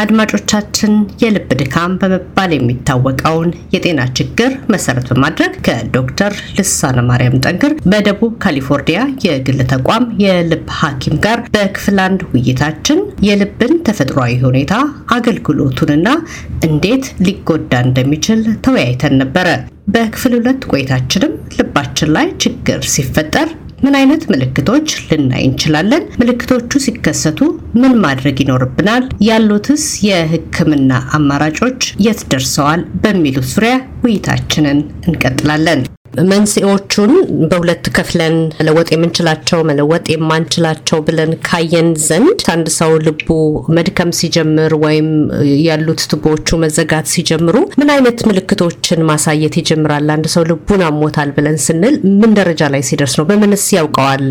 አድማጮቻችን የልብ ድካም በመባል የሚታወቀውን የጤና ችግር መሰረት በማድረግ ከዶክተር ልሳነ ማርያም ጠንክር በደቡብ ካሊፎርኒያ የግል ተቋም የልብ ሐኪም ጋር በክፍል አንድ ውይይታችን የልብን ተፈጥሯዊ ሁኔታ አገልግሎቱንና እንዴት ሊጎዳ እንደሚችል ተወያይተን ነበረ። በክፍል ሁለት ቆይታችንም ልባችን ላይ ችግር ሲፈጠር ምን አይነት ምልክቶች ልናይ እንችላለን? ምልክቶቹ ሲከሰቱ ምን ማድረግ ይኖርብናል? ያሉትስ የሕክምና አማራጮች የት ደርሰዋል? በሚሉት ዙሪያ ውይይታችንን እንቀጥላለን። መንስኤዎቹን በሁለት ከፍለን መለወጥ የምንችላቸው መለወጥ የማንችላቸው ብለን ካየን ዘንድ አንድ ሰው ልቡ መድከም ሲጀምር ወይም ያሉት ቱቦዎቹ መዘጋት ሲጀምሩ ምን አይነት ምልክቶችን ማሳየት ይጀምራል? አንድ ሰው ልቡን አሞታል ብለን ስንል ምን ደረጃ ላይ ሲደርስ ነው? በምንስ ያውቀዋል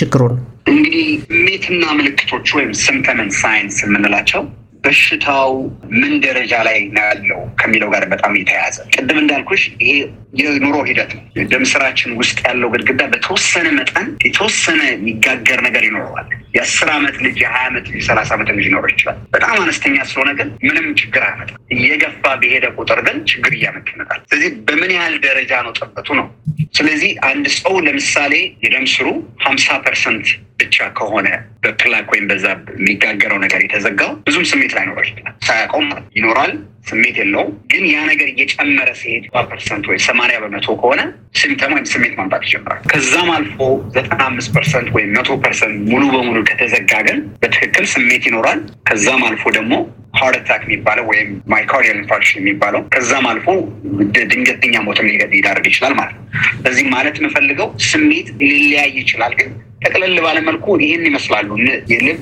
ችግሩን? እንግዲህ ሜትና ምልክቶች ወይም symptom and signs የምንላቸው በሽታው ምን ደረጃ ላይ ነው ያለው ከሚለው ጋር በጣም የተያያዘ ቅድም እንዳልኩሽ ይሄ የኑሮ ሂደት ነው። ደም ስራችን ውስጥ ያለው ግድግዳ በተወሰነ መጠን የተወሰነ የሚጋገር ነገር ይኖረዋል። የአስር ዓመት ልጅ የሀያ ዓመት ልጅ የሰላሳ ዓመት ልጅ ሊኖረው ይችላል። በጣም አነስተኛ ስለሆነ ግን ምንም ችግር አያመጣም። እየገፋ በሄደ ቁጥር ግን ችግር እያመጣ ይመጣል። ስለዚህ በምን ያህል ደረጃ ነው ጥበቱ ነው። ስለዚህ አንድ ሰው ለምሳሌ የደም ስሩ ሀምሳ percent ብቻ ከሆነ በ plaque ወይም በዛ የሚጋገረው ነገር የተዘጋው ብዙም ስሜት ላይኖረው ይችላል። ሳያውቀው ይኖራል፣ ስሜት የለውም። ግን ያ ነገር እየጨመረ ሲሄድ percent ወይ ሰማንያ በመቶ ከሆነ symptom ወይም ስሜት ማምጣት ይጀምራል። ከዛም አልፎ ዘጠና አምስት percent ወይም መቶ percent ሙሉ በሙሉ ከተዘጋ ግን በትክክል ስሜት ይኖራል። ከዛም አልፎ ደግሞ heart attack የሚባለው ወይም myocardial infarction የሚባለው ከዛም አልፎ ድንገተኛ ሞትም ሊዳርግ ይችላል ማለት ነው። በዚህ ማለት የምፈልገው ስሜት ሊለያይ ይችላል ግን ጠቅለል ባለመልኩ ይህን ይመስላሉ። የልብ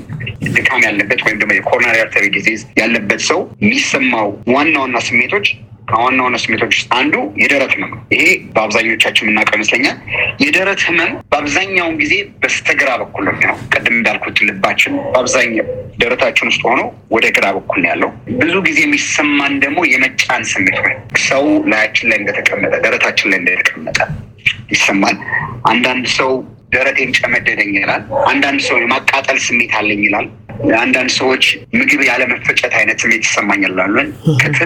ድካም ያለበት ወይም ደግሞ የ coronary artery disease ያለበት ሰው የሚሰማው ዋና ዋና ስሜቶች ከዋና ዋና ስሜቶች ውስጥ አንዱ የደረት ህመም ነው። ይሄ በአብዛኞቻችን የምናውቀው ይመስለኛል። የደረት ህመም በአብዛኛውን ጊዜ በስተግራ በኩል ነው ነው ቅድም እንዳልኩት ልባችን በአብዛኛው ደረታችን ውስጥ ሆኖ ወደ ግራ በኩል ያለው። ብዙ ጊዜ የሚሰማን ደግሞ የመጫን ስሜት ነው። ሰው ላያችን ላይ እንደተቀመጠ ደረታችን ላይ እንደተቀመጠ ይሰማል። አንዳንድ ሰው ደረቴን ጨመደደኝ ይላል። አንዳንድ ሰው የማቃጠል ስሜት አለኝ ይላል። አንዳንድ ሰዎች ምግብ ያለመፈጨት አይነት ስሜት ይሰማኛል ይላሉ።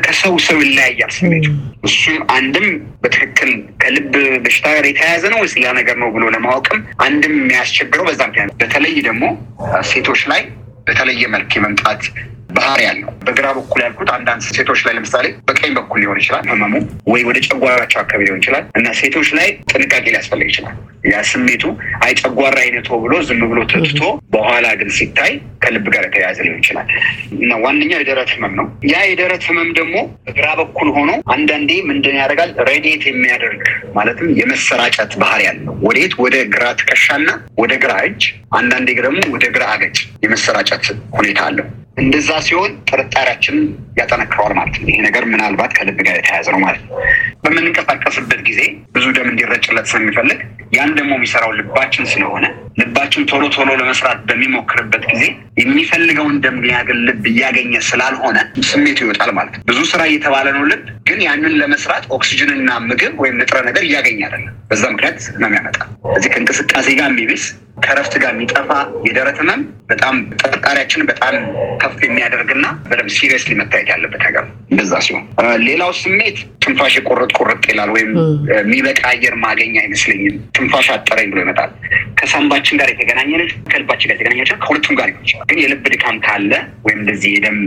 ከሰው ሰው ይለያያል ስሜቱ። እሱም አንድም በትክክል ከልብ በሽታ ጋር የተያያዘ ነው ወይስ ሌላ ነገር ነው ብሎ ለማወቅም አንድም የሚያስቸግረው በዛ ምክንያት፣ በተለይ ደግሞ ሴቶች ላይ በተለየ መልክ የመምጣት ባህሪ ያለው በግራ በኩል ያልኩት አንዳንድ ሴቶች ላይ ለምሳሌ በቀኝ በኩል ሊሆን ይችላል ህመሙ ወይ ወደ ጨጓራቸው አካባቢ ሊሆን ይችላል እና ሴቶች ላይ ጥንቃቄ ሊያስፈልግ ይችላል። ያ ስሜቱ አይ ጨጓራ አይነቶ ብሎ ዝም ብሎ ትትቶ በኋላ ግን ሲታይ ከልብ ጋር የተያያዘ ሊሆን ይችላል እና ዋነኛው የደረት ህመም ነው። ያ የደረት ህመም ደግሞ በግራ በኩል ሆኖ አንዳንዴ ምንድን ያደርጋል ሬዲየት የሚያደርግ ማለትም የመሰራጨት ባህሪ ያለው ወዴት ወደ ግራ ትከሻና ወደ ግራ እጅ፣ አንዳንዴ ደግሞ ወደ ግራ አገጭ የመሰራጨት ሁኔታ አለው። እንደዛ ሲሆን ጥርጣሬያችንን ያጠነክረዋል ማለት ነው። ይሄ ነገር ምናልባት ከልብ ጋር የተያያዘ ነው ማለት ነው። በምንንቀሳቀስበት ጊዜ ብዙ ደም እንዲረጭለት ስለሚፈልግ ያን ደግሞ የሚሰራው ልባችን ስለሆነ ልባችን ቶሎ ቶሎ ለመስራት በሚሞክርበት ጊዜ የሚፈልገውን ደም ሊያገል ልብ እያገኘ ስላልሆነ ስሜቱ ይወጣል ማለት ነው። ብዙ ስራ እየተባለ ነው ልብ ግን ያንን ለመስራት ኦክሲጅንና ምግብ ወይም ንጥረ ነገር እያገኘ አይደለም። በዛ ምክንያት ህመም ያመጣል። እዚህ ከእንቅስቃሴ ጋር የሚብስ ከረፍት ጋር የሚጠፋ የደረት ህመም በጣም ጥርጣሬያችንን በጣም ከፍ የሚያደርግና በደምብ seriously መታየት ያለበት ነገር እንደዛ ሲሆን ሌላው ስሜት ትንፋሽ ቁርጥ ቁርጥ ይላል፣ ወይም የሚበቃ አየር ማገኝ አይመስለኝም፣ ትንፋሽ አጠረኝ ብሎ ይመጣል። ከሳምባችን ጋር የተገናኘ ከልባችን ጋር የተገናኘ ከሁለቱም ጋር ሊሆን ይችላል። ግን የልብ ድካም ካለ ወይም እንደዚህ የደም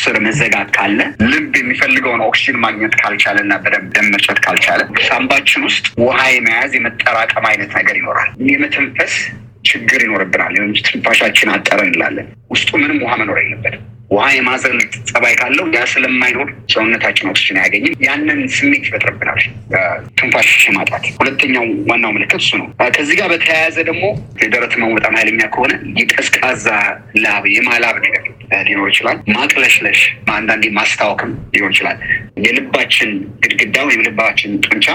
ስር መዘጋት ካለ ልብ የሚፈልገውን ኦክሲጅን ማግኘት ካልቻለ እና በደንብ ደም መርጨት ካልቻለ ሳምባችን ውስጥ ውሃ የመያዝ የመጠራቀም አይነት ነገር ይኖራል። የመተንፈስ ችግር ይኖርብናል። ትንፋሻችን አጠረ እንላለን። ውስጡ ምንም ውሃ መኖር የለበትም። ውሃ የማዘል ጸባይ ካለው ያ ስለማይኖር ሰውነታችን ኦክሲጅን አያገኝም። ያንን ስሜት ይፈጥርብናል፣ ትንፋሽ ማጣት። ሁለተኛው ዋናው ምልክት እሱ ነው። ከዚህ ጋር በተያያዘ ደግሞ የደረት ህመሙ ኃይለኛ ከሆነ የቀዝቃዛ ላብ፣ የማላብ ነገር ሊኖር ይችላል። ማቅለሽለሽ፣ አንዳንዴ ማስታወክም ሊሆን ይችላል። የልባችን ግድግዳ ወይም ልባችን ጡንቻ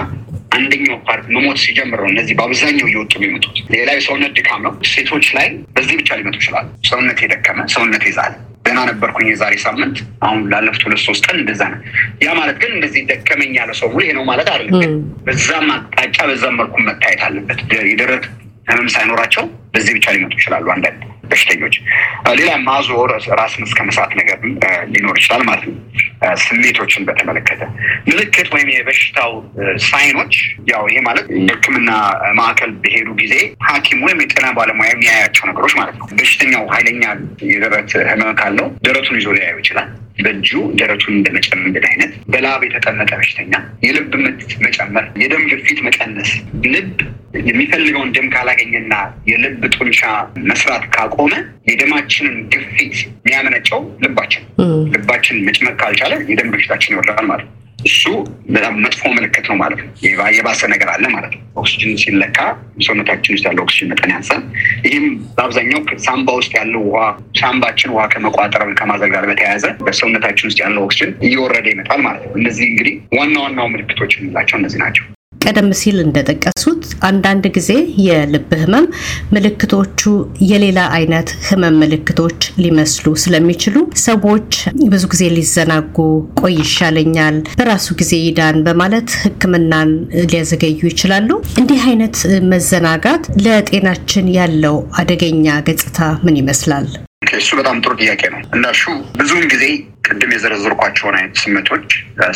አንደኛው part መሞት ሲጀምር ነው እነዚህ በአብዛኛው እየወጡ የሚመጡት። ሌላ የሰውነት ድካም ነው። ሴቶች ላይ በዚህ ብቻ ሊመጡ ይችላሉ። ሰውነት የደከመ ሰውነት የዛለ ደህና ነበርኩኝ የዛሬ ሳምንት፣ አሁን ላለፉት ሁለት ሶስት ቀን እንደዛ ነው። ያ ማለት ግን እንደዚህ ደከመኝ ያለ ሰው ሙሉ ይሄ ነው ማለት አይደለም። ግን በዛም አቅጣጫ በዛም መልኩ መታየት አለበት። የደረት ህመም ሳይኖራቸው በዚህ ብቻ ሊመጡ ይችላሉ አንዳንድ በሽተኞች። ሌላ ማዞር፣ ራስን እስከ መሳት ነገር ሊኖር ይችላል ማለት ነው። ስሜቶችን በተመለከተ ምልክት ወይም የበሽታው ሳይኖች ያው ይሄ ማለት የሕክምና ማዕከል በሄዱ ጊዜ ሐኪም ወይም የጤና ባለሙያ የሚያያቸው ነገሮች ማለት ነው። በሽተኛው ኃይለኛ የደረት ህመም ካለው ደረቱን ይዞ ሊያዩ ይችላል። በእጁ ደረቱን እንደመጨመድ አይነት፣ በላብ የተጠመቀ በሽተኛ፣ የልብ ምት መጨመር፣ የደም ግፊት መቀነስ፣ ልብ የሚፈልገውን ደም ካላገኘና የልብ ጡንቻ መስራት ካቆመ የደማችንን ግፊት የሚያመነጨው ልባችን ልባችን መጭመቅ ካልቻለ የደም ግፊታችን ይወርዳል ማለት ነው። እሱ በጣም መጥፎ ምልክት ነው ማለት ነው። የባሰ ነገር አለ ማለት ነው። ኦክሲጅን ሲለካ ሰውነታችን ውስጥ ያለው ኦክሲጅን መጠን ያንሳል። ይህም በአብዛኛው ሳምባ ውስጥ ያለው ውሃ ሳምባችን ውሃ ከመቋጠር ከማዘል ጋር በተያያዘ በሰውነታችን ውስጥ ያለው ኦክሲጅን እየወረደ ይመጣል ማለት ነው። እነዚህ እንግዲህ ዋና ዋናው ምልክቶች የምንላቸው እነዚህ ናቸው። ቀደም ሲል እንደጠቀሱት አንዳንድ ጊዜ የልብ ህመም ምልክቶቹ የሌላ አይነት ህመም ምልክቶች ሊመስሉ ስለሚችሉ ሰዎች ብዙ ጊዜ ሊዘናጉ፣ ቆይ ይሻለኛል፣ በራሱ ጊዜ ይዳን በማለት ሕክምናን ሊያዘገዩ ይችላሉ። እንዲህ አይነት መዘናጋት ለጤናችን ያለው አደገኛ ገጽታ ምን ይመስላል? እሱ በጣም ጥሩ ጥያቄ ነው። እንዳልሹ ብዙውን ጊዜ ቅድም የዘረዘርኳቸውን አይነት ስሜቶች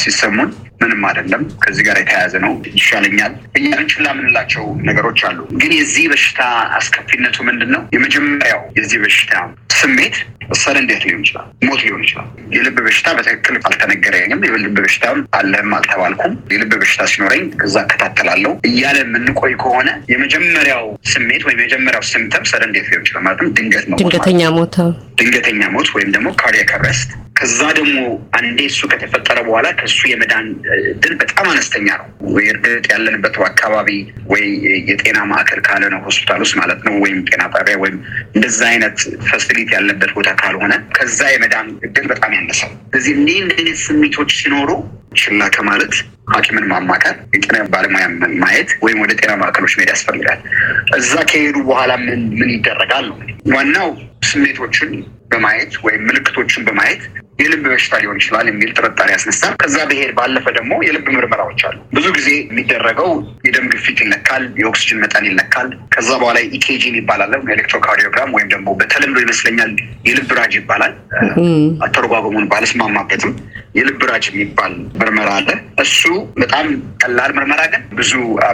ሲሰሙን ምንም አይደለም፣ ከዚህ ጋር የተያያዘ ነው፣ ይሻለኛል። እያልን ችላ የምንላቸው ነገሮች አሉ። ግን የዚህ በሽታ አስከፊነቱ ምንድን ነው? የመጀመሪያው የዚህ በሽታ ስሜት sudden death ሊሆን ይችላል፣ ሞት ሊሆን ይችላል። የልብ በሽታ በትክክል አልተነገረኝም፣ የልብ በሽታ አለህም አልተባልኩም፣ የልብ በሽታ ሲኖረኝ እዛ እከታተላለሁ። እያለ የምንቆይ ከሆነ የመጀመሪያው ስሜት ወይም የመጀመሪያው symptom sudden death ሊሆን ይችላል። ማለትም ድንገት ድንገተኛ ሞት። ድንገተኛ ሞት ወይም ደግሞ cardiac arrest ከዛ ደግሞ አንዴ እሱ ከተፈጠረ በኋላ ከእሱ የመዳን እድል በጣም አነስተኛ ነው። ወይ እርግጥ ያለንበት አካባቢ ወይ የጤና ማዕከል ካለ ነው ሆስፒታል ውስጥ ማለት ነው፣ ወይም ጤና ጣቢያ ወይም እንደዛ አይነት facility ያለበት ቦታ ካልሆነ ከዛ የመዳን እድል በጣም ያነሳል። ስለዚህ እንዲህ አይነት ስሜቶች ሲኖሩ ችላ ከማለት ሐኪምን ማማከር የጤና ባለሙያ ማየት ወይም ወደ ጤና ማዕከሎች መሄድ ያስፈልጋል። እዛ ከሄዱ በኋላ ምን ምን ይደረጋል ዋናው ስሜቶችን በማየት ወይም ምልክቶችን በማየት የልብ በሽታ ሊሆን ይችላል የሚል ጥርጣሬ ያስነሳል። ከዛ ብሄድ ባለፈ ደግሞ የልብ ምርመራዎች አሉ። ብዙ ጊዜ የሚደረገው የደም ግፊት ይለካል፣ የኦክስጅን መጠን ይለካል። ከዛ በኋላ ኢኬጂ ይባላል፣ ኤሌክትሮካርዲዮግራም ወይም ደግሞ በተለምዶ ይመስለኛል የልብ ራጅ ይባላል። አተረጓጎሙን ባለስማማበትም የልብ ራጅ የሚባል ምርመራ አለ። እሱ በጣም ቀላል ምርመራ ግን ብዙ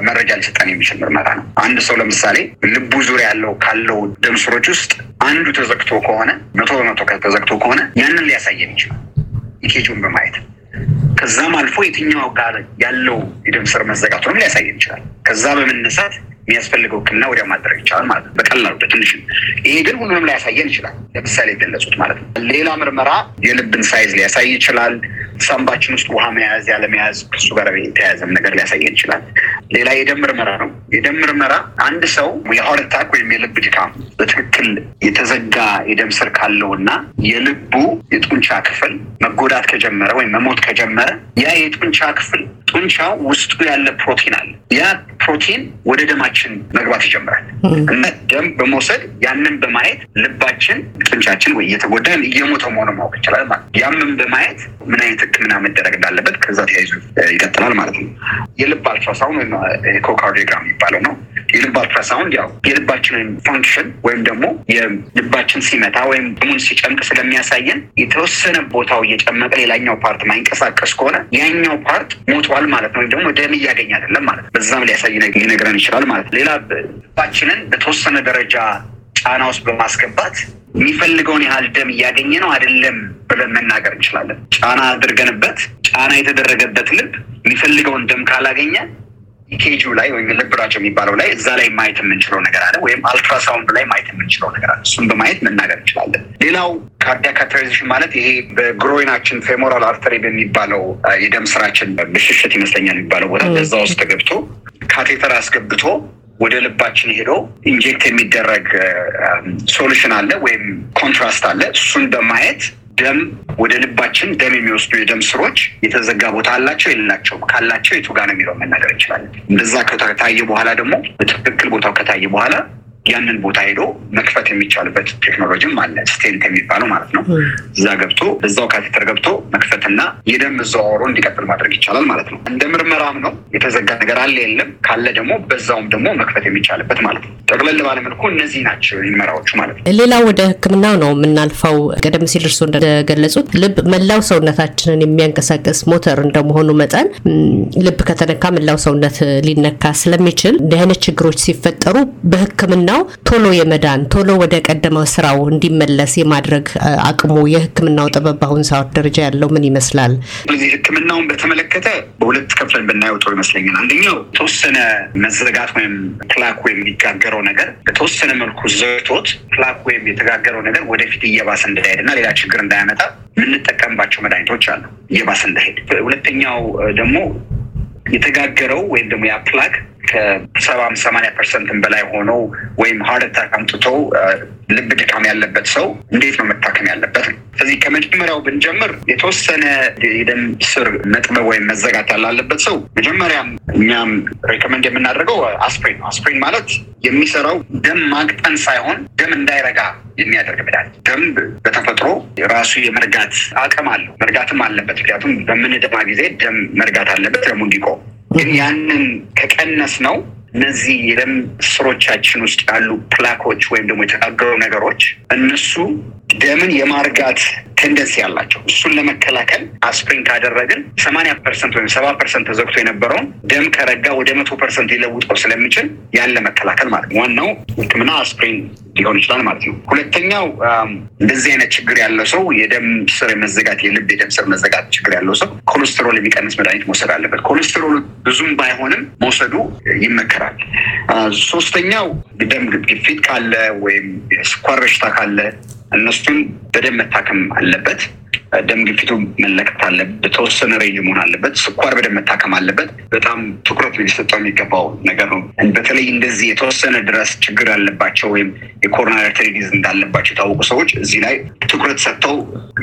መረጃ ሊሰጠን የሚችል ምርመራ ነው። አንድ ሰው ለምሳሌ ልቡ ዙሪያ ያለው ካለው ደም ስሮች ውስጥ አንዱ ተዘግቶ ከሆነ መቶ በመቶ ተዘግቶ ከሆነ ያንን ሊያሳየን ይችላል EKG ውን በማየት ከዛም አልፎ የትኛው ጋር ያለው የደም ስር መዘጋቱንም ሊያሳየን ይችላል። ከዛ በመነሳት የሚያስፈልገው ሕክምና ወዲያ ማድረግ ይቻላል ማለት ነው። በቀላሉ በትንሽ ይሄ ግን ሁሉንም ሊያሳየን ይችላል። ለምሳሌ የገለጹት ማለት ነው። ሌላ ምርመራ የልብን size ሊያሳይ ይችላል። ሳምባችን ውስጥ ውሃ መያዝ ያለመያዝ ከሱ ጋር የተያያዘም ነገር ሊያሳየን ይችላል። ሌላ የደም ምርመራ ነው። የደም ምርመራ አንድ ሰው የ heart attack ወይም የልብ ድካም በትክክል የተዘጋ የደም ስር ካለው እና የልቡ የጡንቻ ክፍል መጎዳት ከጀመረ ወይም መሞት ከጀመረ ያ የጡንቻ ክፍል ጡንቻው ውስጡ ያለ ፕሮቲን አለ። ያ ፕሮቲን ወደ ደማችን መግባት ይጀምራል እና ደም በመውሰድ ያንን በማየት ልባችን ጡንቻችን ወይ እየተጎዳ እየሞተ መሆኑ ማወቅ ይችላል ማለት ነው። ያምን በማየት ምን አይነት ሕክምና መደረግ እንዳለበት ከዛ ተያይዞ ይቀጥላል ማለት ነው። የልብ አልትራሳውንድ ወይም echocardiogram የሚባለው ነው። የልብ አልትራሳውንድ ያው የልባችንን function ወይም ደግሞ የልባችን ሲመታ ወይም ደሙን ሲጨምቅ ስለሚያሳየን የተወሰነ ቦታው እየጨመቀ ሌላኛው part ማይንቀሳቀስ ከሆነ ያኛው part ሞቷል ማለት ነው፣ ወይም ደግሞ ደም እያገኘ አይደለም ማለት ነው። በዛም ሊያሳይ ሊነግረን ይችላል ማለት ነው። ሌላ ልባችንን በተወሰነ ደረጃ ጫና ውስጥ በማስገባት የሚፈልገውን ያህል ደም እያገኘ ነው አይደለም ብለን መናገር እንችላለን። ጫና አድርገንበት ጫና የተደረገበት ልብ የሚፈልገውን ደም ካላገኘ EKG ው ላይ ወይም ልብ ራጅ የሚባለው ላይ እዛ ላይ ማየት የምንችለው ነገር አለ፣ ወይም አልትራሳውንድ ላይ ማየት የምንችለው ነገር አለ። እሱም በማየት መናገር እንችላለን። ሌላው cardiac catheterization ማለት ይሄ በ groin ኣችን femoral artery በሚባለው የደም ስራችን ብሽሽት ይመስለኛል የሚባለው ቦታ በዛ ውስጥ ገብቶ catheter አስገብቶ ወደ ልባችን ሄዶ inject የሚደረግ solution አለ ወይም contrast አለ። እሱን በማየት ደም ወደ ልባችን ደም የሚወስዱ የደም ስሮች የተዘጋ ቦታ አላቸው የሌላቸውም፣ ካላቸው የቱ ጋር ነው የሚለው መናገር እንችላለን። እንደዛ ከታየ በኋላ ደግሞ በትክክል ቦታው ከታየ በኋላ ያንን ቦታ ሄዶ መክፈት የሚቻልበት ቴክኖሎጂም አለ። stent የሚባለው ማለት ነው። እዛ ገብቶ እዛው catheter ገብቶ መክፈትና የደም መዘዋወሩ እንዲቀጥል ማድረግ ይቻላል ማለት ነው። እንደ ምርመራም ነው። የተዘጋ ነገር አለ የለም ካለ ደግሞ በዛውም ደግሞ መክፈት የሚቻልበት ማለት ነው። ጠቅለል ባለ መልኩ እነዚህ ናቸው ምርመራዎቹ ማለት ነው። ሌላው ወደ ሕክምናው ነው የምናልፈው። ቀደም ሲል እርስዎ እንደገለጹት ልብ መላው ሰውነታችንን የሚያንቀሳቀስ ሞተር እንደመሆኑ መጠን ልብ ከተነካ መላው ሰውነት ሊነካ ስለሚችል እንዲህ አይነት ችግሮች ሲፈጠሩ በሕክምናው ቶሎ የመዳን ቶሎ ወደ ቀደመው ስራው እንዲመለስ የማድረግ አቅሙ የሕክምናው ጥበብ በአሁን ሰዓት ደረጃ ያለው ምን ይመስላል? ስለዚህ ሕክምናውን በተመለከተ በሁለት ከፍለን ብናየው ጥሩ ይመስለኛል። አንደኛው የተወሰነ መዘጋት ወይም plaque ወይም የሚጋገረው ነገር በተወሰነ መልኩ ዘግቶት plaque ወይም የተጋገረው ነገር ወደፊት እየባሰ እንዳይሄድ እና ሌላ ችግር እንዳያመጣ የምንጠቀምባቸው መድኃኒቶች አሉ እየባሰ እንዳይሄድ። ሁለተኛው ደግሞ የተጋገረው ወይም ደግሞ ያ plaque ከሰባም ሰማንያ percent ን በላይ ሆነው ወይም heart attack አምጥቶ ልብ ድካም ያለበት ሰው እንዴት ነው መታከም ያለበት ነው። ስለዚህ ከመጀመሪያው ብንጀምር የተወሰነ የደም ስር መጥበብ ወይም መዘጋት ያለበት ሰው መጀመሪያም እኛም recommend የምናደርገው አስፕሪን ነው። አስፕሪን ማለት የሚሰራው ደም ማቅጠን ሳይሆን ደም እንዳይረጋ የሚያደርግ መድኃኒት። ደም በተፈጥሮ ራሱ የመርጋት አቅም አለው፣ መርጋትም አለበት። ምክንያቱም በምንደማ ጊዜ ደም መርጋት አለበት ደሙ እንዲቆም ግን ያንን ከቀነስ ነው እነዚህ የደም ስሮቻችን ውስጥ ያሉ plaque ኦች ወይም ደግሞ የተጋገሩ ነገሮች እነሱ ደምን የማርጋት tendency ያላቸው እሱን ለመከላከል አስፕሪን ካደረግን ሰማንያ percent ወይም ሰባ percent ተዘግቶ የነበረውን ደም ከረጋ ወደ መቶ percent ሊለውጠው ስለሚችል ያን ለመከላከል ማለት ነው። ዋናው ሕክምና አስፕሪን ሊሆን ይችላል ማለት ነው። ሁለተኛው እንደዚህ አይነት ችግር ያለው ሰው የደም ስር መዘጋት የልብ የደም ስር መዘጋት ችግር ያለው ሰው ኮሌስትሮል የሚቀንስ መድኃኒት መውሰድ አለበት። ኮሌስትሮል ብዙም ባይሆንም መውሰዱ ይመከራል። ሶስተኛው ደም ግፊት ካለ ወይም የስኳር በሽታ ካለ እነሱን በደንብ መታከም አለበት። ደም ግፊቱ መለካት አለበት። በተወሰነ range መሆን አለበት። ስኳር በደንብ መታከም አለበት። በጣም ትኩረት ሊሰጠው የሚገባው ነገር ነው። በተለይ እንደዚህ የተወሰነ ድረስ ችግር ያለባቸው ወይም የ coronary artery disease እንዳለባቸው የታወቁ ሰዎች እዚህ ላይ ትኩረት ሰጥተው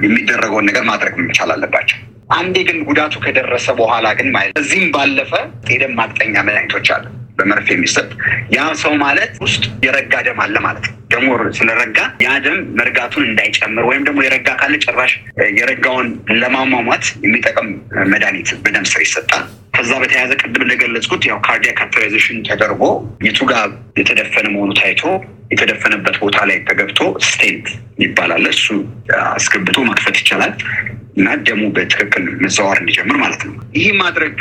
የሚደረገውን ነገር ማድረግ መቻል አለባቸው። አንዴ ግን ጉዳቱ ከደረሰ በኋላ ግን ማለት እዚህም ባለፈ የደም ማቅጠኛ መድኃኒቶች አሉ በመርፌ የሚሰጥ ያ ሰው ማለት ውስጥ የረጋ ደም አለ ማለት ነው። ደሞ ስለረጋ ያ ደም መርጋቱን እንዳይጨምር ወይም ደግሞ የረጋ ካለ ጭራሽ የረጋውን ለማሟሟት የሚጠቅም መድኃኒት በደም ስር ይሰጣል። ከዛ በተያያዘ ቅድም እንደገለጽኩት ያው cardiac catheterization ተደርጎ የቱ ጋር የተደፈነ መሆኑ ታይቶ የተደፈነበት ቦታ ላይ ተገብቶ stent ይባላል። እሱ አስገብቶ መክፈት ይቻላል እና ደሙ በትክክል መዘዋወር እንዲጀምር ማለት ነው። ይህ ማድረግ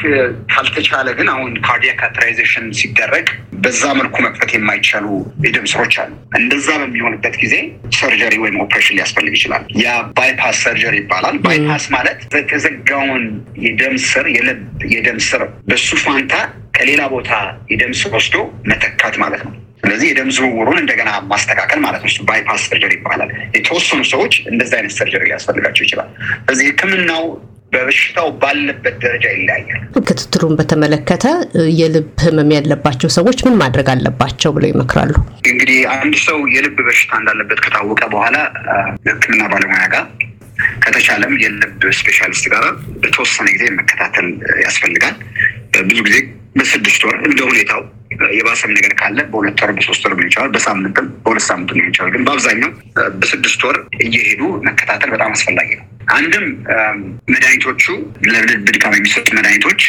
ካልተቻለ ግን አሁን cardiac catheterization ሲደረግ በዛ መልኩ መክፈት የማይቻሉ የደም ስሮች አሉ። እንደዛ በሚሆንበት ጊዜ surgery ወይም ኦፕሬሽን ሊያስፈልግ ይችላል። ያ bypass surgery ይባላል። bypass ማለት የተዘጋውን የደም ስር የልብ የደም ስር በሱ ፋንታ ከሌላ ቦታ የደም ስር ወስዶ መተካት ማለት ነው። ስለዚህ የደም ዝውውሩን እንደገና ማስተካከል ማለት ነው። bypass surgery ይባላል። የተወሰኑ ሰዎች እንደዚህ አይነት ሰርጀሪ ሊያስፈልጋቸው ይችላል። ስለዚህ ሕክምናው በበሽታው ባለበት ደረጃ ይለያያል። ክትትሉን በተመለከተ የልብ ህመም ያለባቸው ሰዎች ምን ማድረግ አለባቸው ብለው ይመክራሉ? እንግዲህ አንድ ሰው የልብ በሽታ እንዳለበት ከታወቀ በኋላ ሕክምና ባለሙያ ጋር ከተቻለም የልብ ስፔሻሊስት ጋር በተወሰነ ጊዜ መከታተል ያስፈልጋል። ብዙ ጊዜ በስድስት ወር እንደ ሁኔታው የባሰም ነገር ካለ በሁለት ወር በሶስት ወር ሊሆን በሳምንትም በሁለት ሳምንት ሊሆን ይችላል። ግን በአብዛኛው በስድስት ወር እየሄዱ መከታተል በጣም አስፈላጊ ነው። አንድም መድኃኒቶቹ ለልብ ድካም የሚሰጡ መድኃኒቶች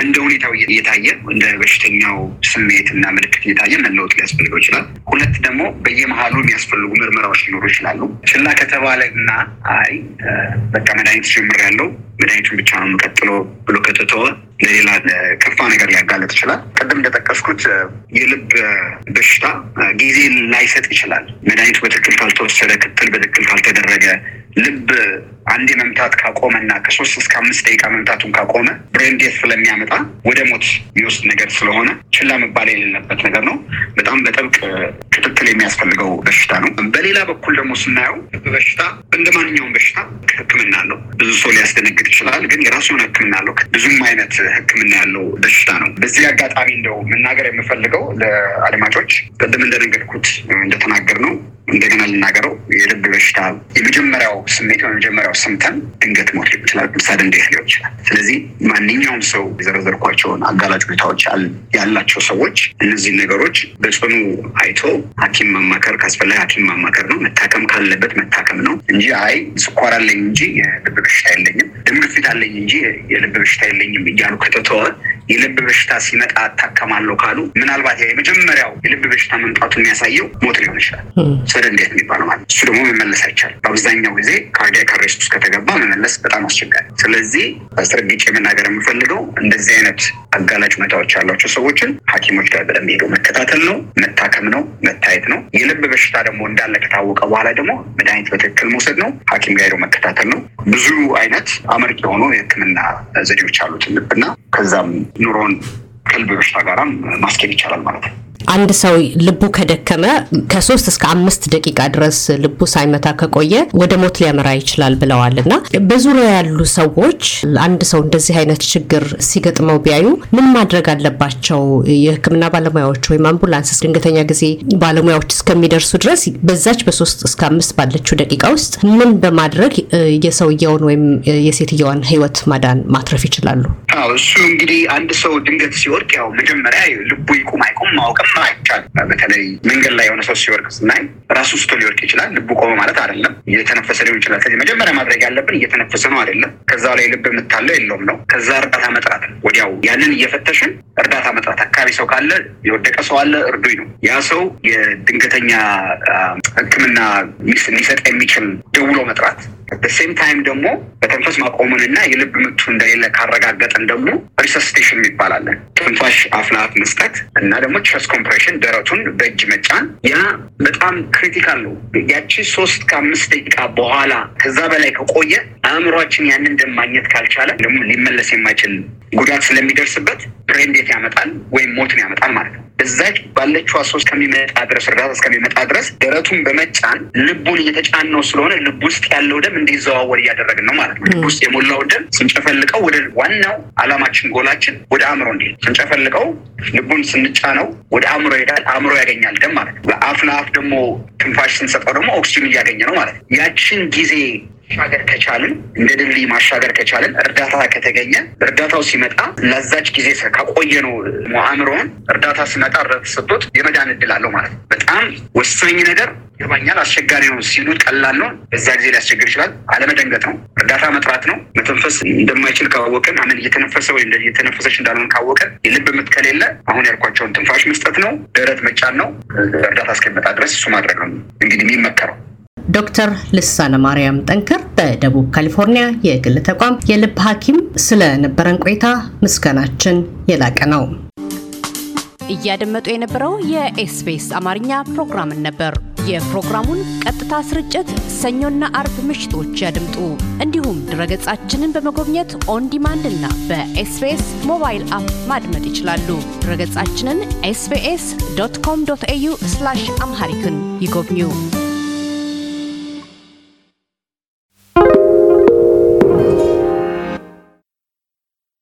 እንደ ሁኔታው እየታየ እንደ በሽተኛው ስሜት እና ምልክት እየታየ መለወጥ ሊያስፈልገው ይችላል። ሁለት ደግሞ በየመሀሉ የሚያስፈልጉ ምርመራዎች ሊኖሩ ይችላሉ። ችላ ከተባለ እና አይ በቃ መድኃኒት ጀምር ያለው መድኃኒቱን ብቻ ነው የምቀጥለው ብሎ ከተተወ ለሌላ ለከፋ ነገር ሊያጋለጥ ይችላል። ቅድም እንደጠቀስኩት የልብ በሽታ ጊዜ ላይሰጥ ይችላል። መድኃኒቱ በትክክል ካልተወሰደ፣ ክትል በትክክል ካልተደረገ ልብ አንዴ መምታት ካቆመ እና ከሶስት እስከ አምስት ደቂቃ መምታቱን ካቆመ ብሬን ስለሚያመጣ ወደ ሞት የሚወስድ ነገር ስለሆነ ችላ መባል የሌለበት ነገር ነው። በጣም በጥብቅ ክትትል የሚያስፈልገው በሽታ ነው። በሌላ በኩል ደግሞ ስናየው ልብ በሽታ እንደ ማንኛውም በሽታ ሕክምና አለው። ብዙ ሰው ሊያስደነግጥ ይችላል፣ ግን የራሱ የሆነ ሕክምና አለው። ብዙም አይነት ሕክምና ያለው በሽታ ነው። በዚህ አጋጣሚ እንደው መናገር የምፈልገው ለአድማጮች ቅድም እንደነገርኩት እንደተናገር ነው እንደገና ልናገረው የልብ በሽታ የመጀመሪያው ስሜት የመጀመሪያው ስምተም ድንገት ሞት ሊሆን ይችላል፣ ሰደን ዴት ሊሆን ይችላል። ስለዚህ ማንኛውም ሰው የዘረዘርኳቸውን አጋላጭ ሁኔታዎች ያላቸው ሰዎች እነዚህ ነገሮች በጽኑ አይቶ ሐኪም ማማከር ካስፈላጊ ሐኪም ማማከር ነው። መታከም ካለበት መታከም ነው እንጂ አይ ስኳር አለኝ እንጂ የልብ በሽታ የለኝም፣ ደም ግፊት አለኝ እንጂ የልብ በሽታ የለኝም እያሉ ከተተወ የልብ በሽታ ሲመጣ አታከማለሁ ካሉ ምናልባት የመጀመሪያው የልብ በሽታ መምጣቱ የሚያሳየው ሞት ሊሆን ይችላል። ሰደን ዴት የሚባለው ማለት እሱ ደግሞ መመለስ አይቻልም። በአብዛኛው ጊዜ ካርዲያክ አሬስት ውስጥ ከተገባ መመለስ በጣም አስቸጋሪ። ስለዚህ አስረግጬ መናገር የምፈልገው እንደዚህ አይነት አጋላጭ ሁኔታዎች ያሏቸው ሰዎችን ሐኪሞች ጋር በደንብ ሄዶ መከታተል ነው፣ መታከም ነው፣ መታየት ነው። የልብ በሽታ ደግሞ እንዳለ ከታወቀ በኋላ ደግሞ መድኃኒት በትክክል መውሰድ ነው፣ ሐኪም ጋር ሄዶ መከታተል ነው። ብዙ አይነት አመርቂ የሆኑ የሕክምና ዘዴዎች አሉት ልብና ከዛም ኑሮን ከልብ በሽታ ጋራም ማስኬድ ይቻላል ማለት ነው። አንድ ሰው ልቡ ከደከመ ከሶስት እስከ አምስት ደቂቃ ድረስ ልቡ ሳይመታ ከቆየ ወደ ሞት ሊያመራ ይችላል ብለዋል እና በዙሪያ ያሉ ሰዎች አንድ ሰው እንደዚህ አይነት ችግር ሲገጥመው ቢያዩ ምን ማድረግ አለባቸው? የህክምና ባለሙያዎች ወይም አምቡላንስ ድንገተኛ ጊዜ ባለሙያዎች እስከሚደርሱ ድረስ በዛች በሶስት እስከ አምስት ባለችው ደቂቃ ውስጥ ምን በማድረግ የሰውየውን ወይም የሴትየዋን ህይወት ማዳን ማትረፍ ይችላሉ? እሱ እንግዲህ አንድ ሰው ድንገት ሲወድቅ ያው መጀመሪያ ልቡ ይቁም አይቁም ማወቅም አይቻልም። በተለይ መንገድ ላይ የሆነ ሰው ሲወድቅ ስናይ ራሱ ስቶ ሊወድቅ ይችላል። ልቡ ቆመ ማለት አይደለም፣ እየተነፈሰ ሊሆን ይችላል። ስለዚህ መጀመሪያ ማድረግ ያለብን እየተነፈሰ ነው አይደለም፣ ከዛ ላይ ልብ የምታለው የለውም ነው። ከዛ እርዳታ መጥራት ወዲያው ያንን እየፈተሽን እርዳታ መጥራት። አካባቢ ሰው ካለ የወደቀ ሰው አለ እርዱኝ ነው። ያ ሰው የድንገተኛ ሕክምና ሊሰጥ የሚችል ደውሎ መጥራት በ same time ደግሞ መተንፈስ ማቆሙንና የልብ ምቱ እንደሌለ ካረጋገጠን ደግሞ resuscitation ይባላል። ትንፋሽ ላፍ መስጠት እና ደግሞ chest compression ደረቱን በእጅ መጫን። ያ በጣም critical ነው። ያቺ ሶስት ከአምስት ደቂቃ በኋላ ከዛ በላይ ከቆየ አእምሯችን ያንን ደም ማግኘት ካልቻለ ደግሞ ሊመለስ የማይችል ጉዳት ስለሚደርስበት brain death ያመጣል ወይም ሞትን ያመጣል ማለት ነው። እዛች ባለችዋ ሶስት ከሚመጣ ድረስ እርዳታ እስከሚመጣ ድረስ ደረቱን በመጫን ልቡን እየተጫነው ስለሆነ ልብ ውስጥ ያለው ደም እንዲዘዋወር እያደረግን ነው ማለት ነው። ልብ ውስጥ የሞላው ደም ስንጨፈልቀው ወደ ዋናው አላማችን ጎላችን ወደ አእምሮ እንዲሄድ ስንጨፈልቀው ልቡን ስንጫነው ወደ አእምሮ ይሄዳል። አእምሮ ያገኛል ደም ማለት ነው። በአፍ ለአፍ ደግሞ ትንፋሽ ስንሰጠው ደግሞ ኦክሲጅን እያገኘ ነው ማለት ነው። ያችን ጊዜ ማሻገር ከቻልን እንደ ድልድይ ማሻገር ከቻልን እርዳታ ከተገኘ እርዳታው ሲመጣ ለዛች ጊዜ ካቆየ ነው አእምሮውን እርዳታ ሲመጣ እርዳታ ተሰጥቶት የመዳን እድል አለው ማለት ነው። በጣም ወሳኝ ነገር ይገባኛል። አስቸጋሪ ነው ሲሉት ቀላል ነው፣ በዛ ጊዜ ሊያስቸግር ይችላል። አለመደንገጥ ነው፣ እርዳታ መጥራት ነው። መተንፈስ እንደማይችል ካወቅን አምን እየተነፈሰ ወይም እየተነፈሰች እንዳልሆን ካወቅን የልብ ምት ከሌለ አሁን ያልኳቸውን ትንፋሽ መስጠት ነው፣ ደረት መጫን ነው። እርዳታ እስከሚመጣ ድረስ እሱ ማድረግ ነው እንግዲህ የሚመከረው። ዶክተር ልሳነ ማርያም ጠንክር በደቡብ ካሊፎርኒያ የግል ተቋም የልብ ሐኪም ስለነበረን ቆይታ ምስጋናችን የላቀ ነው። እያደመጡ የነበረው የኤስቢኤስ አማርኛ ፕሮግራምን ነበር። የፕሮግራሙን ቀጥታ ስርጭት ሰኞና አርብ ምሽቶች ያድምጡ። እንዲሁም ድረገጻችንን በመጎብኘት on demand እና በኤስቢኤስ ሞባይል app ማድመጥ ይችላሉ። ድረገጻችንን ኤስቢኤስ ዶት ኮም ዶት ኤዩ አምሃሪክን ይጎብኙ።